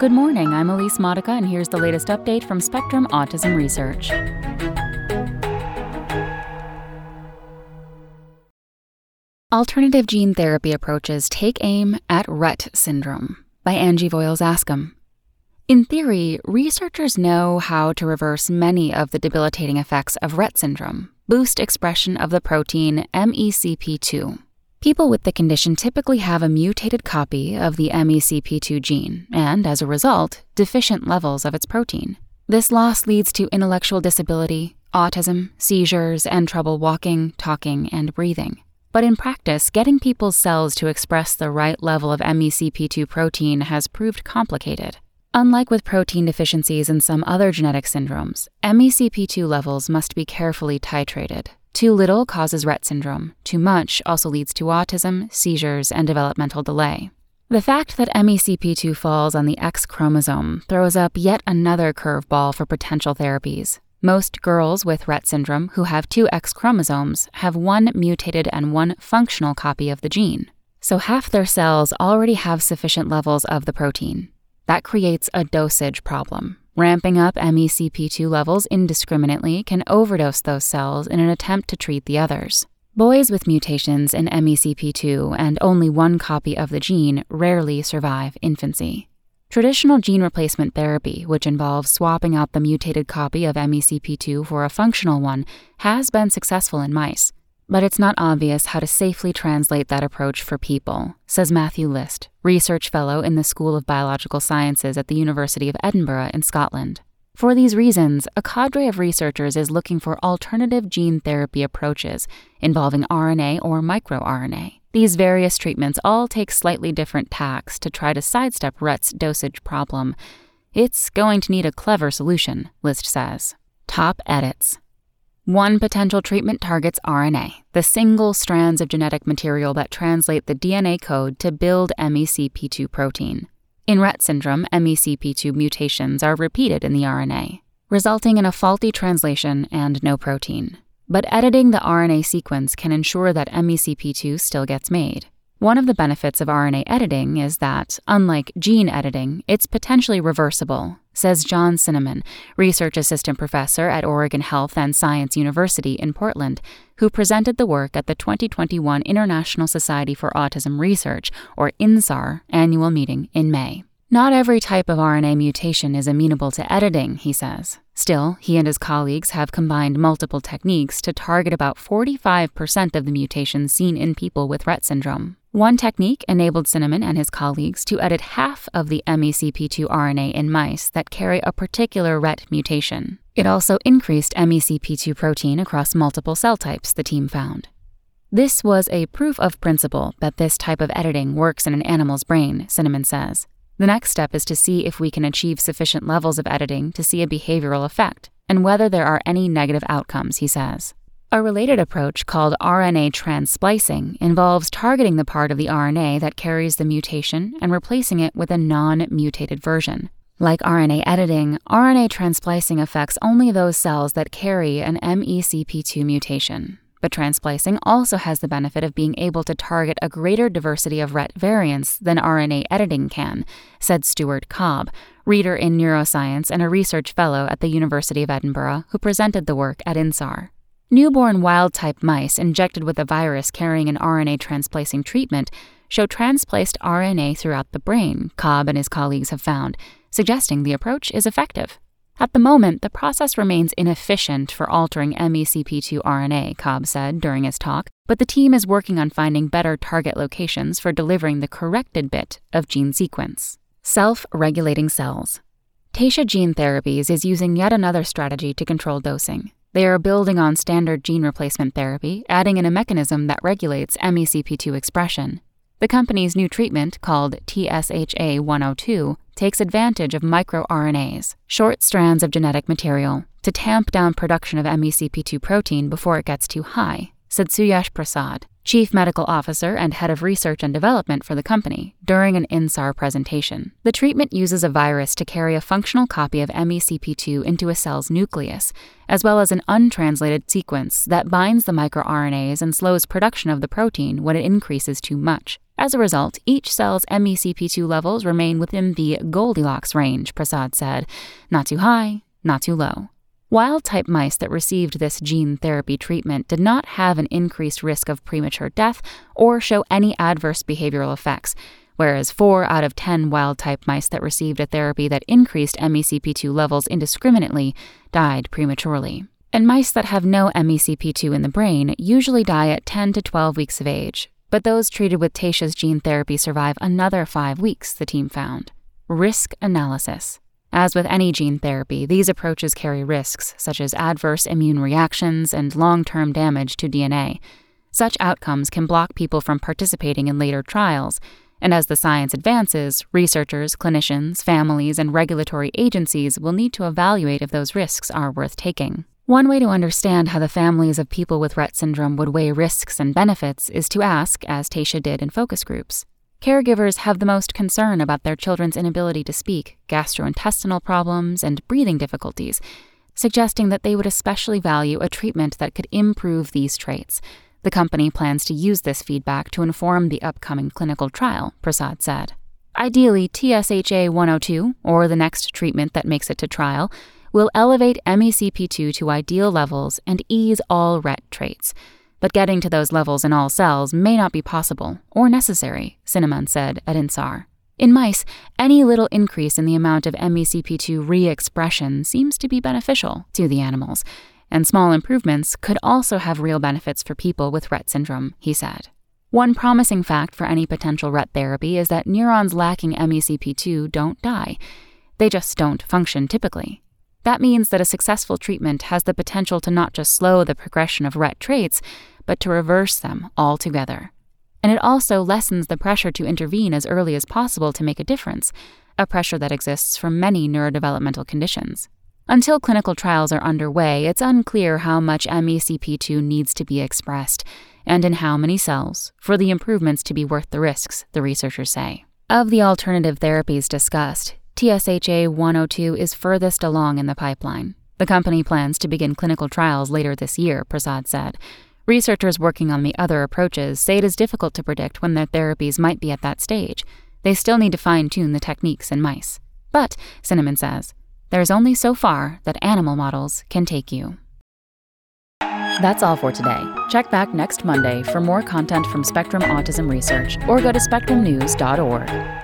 Good morning, I'm Elise Modica, and here's the latest update from Spectrum Autism Research. Alternative gene therapy approaches take aim at Rett syndrome by Angie Voyles Askham. In theory, researchers know how to reverse many of the debilitating effects of Rett syndrome, boost expression of the protein MECP2. People with the condition typically have a mutated copy of the MECP2 gene and, as a result, deficient levels of its protein. This loss leads to intellectual disability, autism, seizures, and trouble walking, talking, and breathing. But in practice, getting people's cells to express the right level of MECP2 protein has proved complicated. Unlike with protein deficiencies in some other genetic syndromes, MECP2 levels must be carefully titrated. Too little causes Rett syndrome, too much also leads to autism, seizures, and developmental delay. The fact that MECP2 falls on the X chromosome throws up yet another curveball for potential therapies. Most girls with Rett syndrome who have two X chromosomes have one mutated and one functional copy of the gene. So half their cells already have sufficient levels of the protein. That creates a dosage problem. Ramping up MECP2 levels indiscriminately can overdose those cells in an attempt to treat the others. Boys with mutations in MECP2 and only one copy of the gene rarely survive infancy. Traditional gene replacement therapy, which involves swapping out the mutated copy of MECP2 for a functional one, has been successful in mice. But it's not obvious how to safely translate that approach for people, says Matthew Lyst, research fellow in the School of Biological Sciences at the University of Edinburgh in Scotland. For these reasons, a cadre of researchers is looking for alternative gene therapy approaches involving RNA or microRNA. These various treatments all take slightly different tacks to try to sidestep Rett's dosage problem. It's going to need a clever solution, List says. Top edits. One potential treatment targets RNA, the single strands of genetic material that translate the DNA code to build MECP2 protein. In Rett syndrome, MECP2 mutations are repeated in the RNA, resulting in a faulty translation and no protein. But editing the RNA sequence can ensure that MECP2 still gets made. One of the benefits of RNA editing is that, unlike gene editing, it's potentially reversible, says John Sinnamon, research assistant professor at Oregon Health and Science University in Portland, who presented the work at the 2021 International Society for Autism Research, or INSAR, annual meeting in May. Not every type of RNA mutation is amenable to editing, he says. Still, he and his colleagues have combined multiple techniques to target about 45% of the mutations seen in people with Rett syndrome. One technique enabled Sinnamon and his colleagues to edit half of the MECP2 RNA in mice that carry a particular Rett mutation. It also increased MECP2 protein across multiple cell types, the team found. This was a proof of principle that this type of editing works in an animal's brain, Sinnamon says. The next step is to see if we can achieve sufficient levels of editing to see a behavioral effect, and whether there are any negative outcomes, he says. A related approach called RNA trans-splicing involves targeting the part of the RNA that carries the mutation and replacing it with a non mutated version. Like RNA editing, RNA trans-splicing affects only those cells that carry an MECP2 mutation. But trans-splicing also has the benefit of being able to target a greater diversity of Rett variants than RNA editing can, said Stuart Cobb, reader in neuroscience and a research fellow at the University of Edinburgh, who presented the work at INSAR. Newborn wild type mice injected with a virus carrying an RNA trans-splicing treatment show trans-spliced RNA throughout the brain, Cobb and his colleagues have found, suggesting the approach is effective. At the moment, the process remains inefficient for altering MECP2 RNA, Cobb said during his talk, but the team is working on finding better target locations for delivering the corrected bit of gene sequence. Self regulating cells. Taysha Gene Therapies is using yet another strategy to control dosing. They are building on standard gene replacement therapy, adding in a mechanism that regulates MECP2 expression. The company's new treatment, called TSHA 102, takes advantage of microRNAs, short strands of genetic material, to tamp down production of MECP2 protein before it gets too high, said Suyash Prasad, chief medical officer and head of research and development for the company, during an INSAR presentation. The treatment uses a virus to carry a functional copy of MECP2 into a cell's nucleus, as well as an untranslated sequence that binds the microRNAs and slows production of the protein when it increases too much. As a result, each cell's MECP2 levels remain within the Goldilocks range, Prasad said. Not too high, not too low. Wild type mice that received this gene therapy treatment did not have an increased risk of premature death or show any adverse behavioral effects, whereas 4 out of 10 wild type mice that received a therapy that increased MECP2 levels indiscriminately died prematurely. And mice that have no MECP2 in the brain usually die at 10 to 12 weeks of age, but those treated with Taysha's gene therapy survive another five weeks, the team found. Risk analysis. As with any gene therapy, these approaches carry risks, such as adverse immune reactions and long term damage to DNA. Such outcomes can block people from participating in later trials, and as the science advances, researchers, clinicians, families, and regulatory agencies will need to evaluate if those risks are worth taking. One way to understand how the families of people with Rett syndrome would weigh risks and benefits is to ask, as Taysha did in focus groups, Caregivers have the most concern about their children's inability to speak, gastrointestinal problems, and breathing difficulties, suggesting that they would especially value a treatment that could improve these traits. The company plans to use this feedback to inform the upcoming clinical trial, Prasad said. Ideally, TSHA 102, or the next treatment that makes it to trial, will elevate MECP2 to ideal levels and ease all Rett traits. But getting to those levels in all cells may not be possible or necessary, Sinnamon said at INSAR. In mice, any little increase in the amount of MECP2 re expression seems to be beneficial to the animals, and small improvements could also have real benefits for people with Rett syndrome, he said. One promising fact for any potential Rett therapy is that neurons lacking MECP2 don't die, they just don't function typically. That means that a successful treatment has the potential to not just slow the progression of Rett traits, but to reverse them altogether. And it also lessens the pressure to intervene as early as possible to make a difference, a pressure that exists for many neurodevelopmental conditions. Until clinical trials are underway, it's unclear how much MECP2 needs to be expressed and in how many cells for the improvements to be worth the risks, the researchers say. Of the alternative therapies discussed, TSHA 102 is furthest along in the pipeline. The company plans to begin clinical trials later this year, Prasad said, Researchers working on the other approaches say it is difficult to predict when their therapies might be at that stage. They still need to fine tune the techniques in mice. But, Sinnamon says, there's only so far that animal models can take you. That's all for today. Check back next Monday for more content from Spectrum Autism Research or go to spectrumnews.org.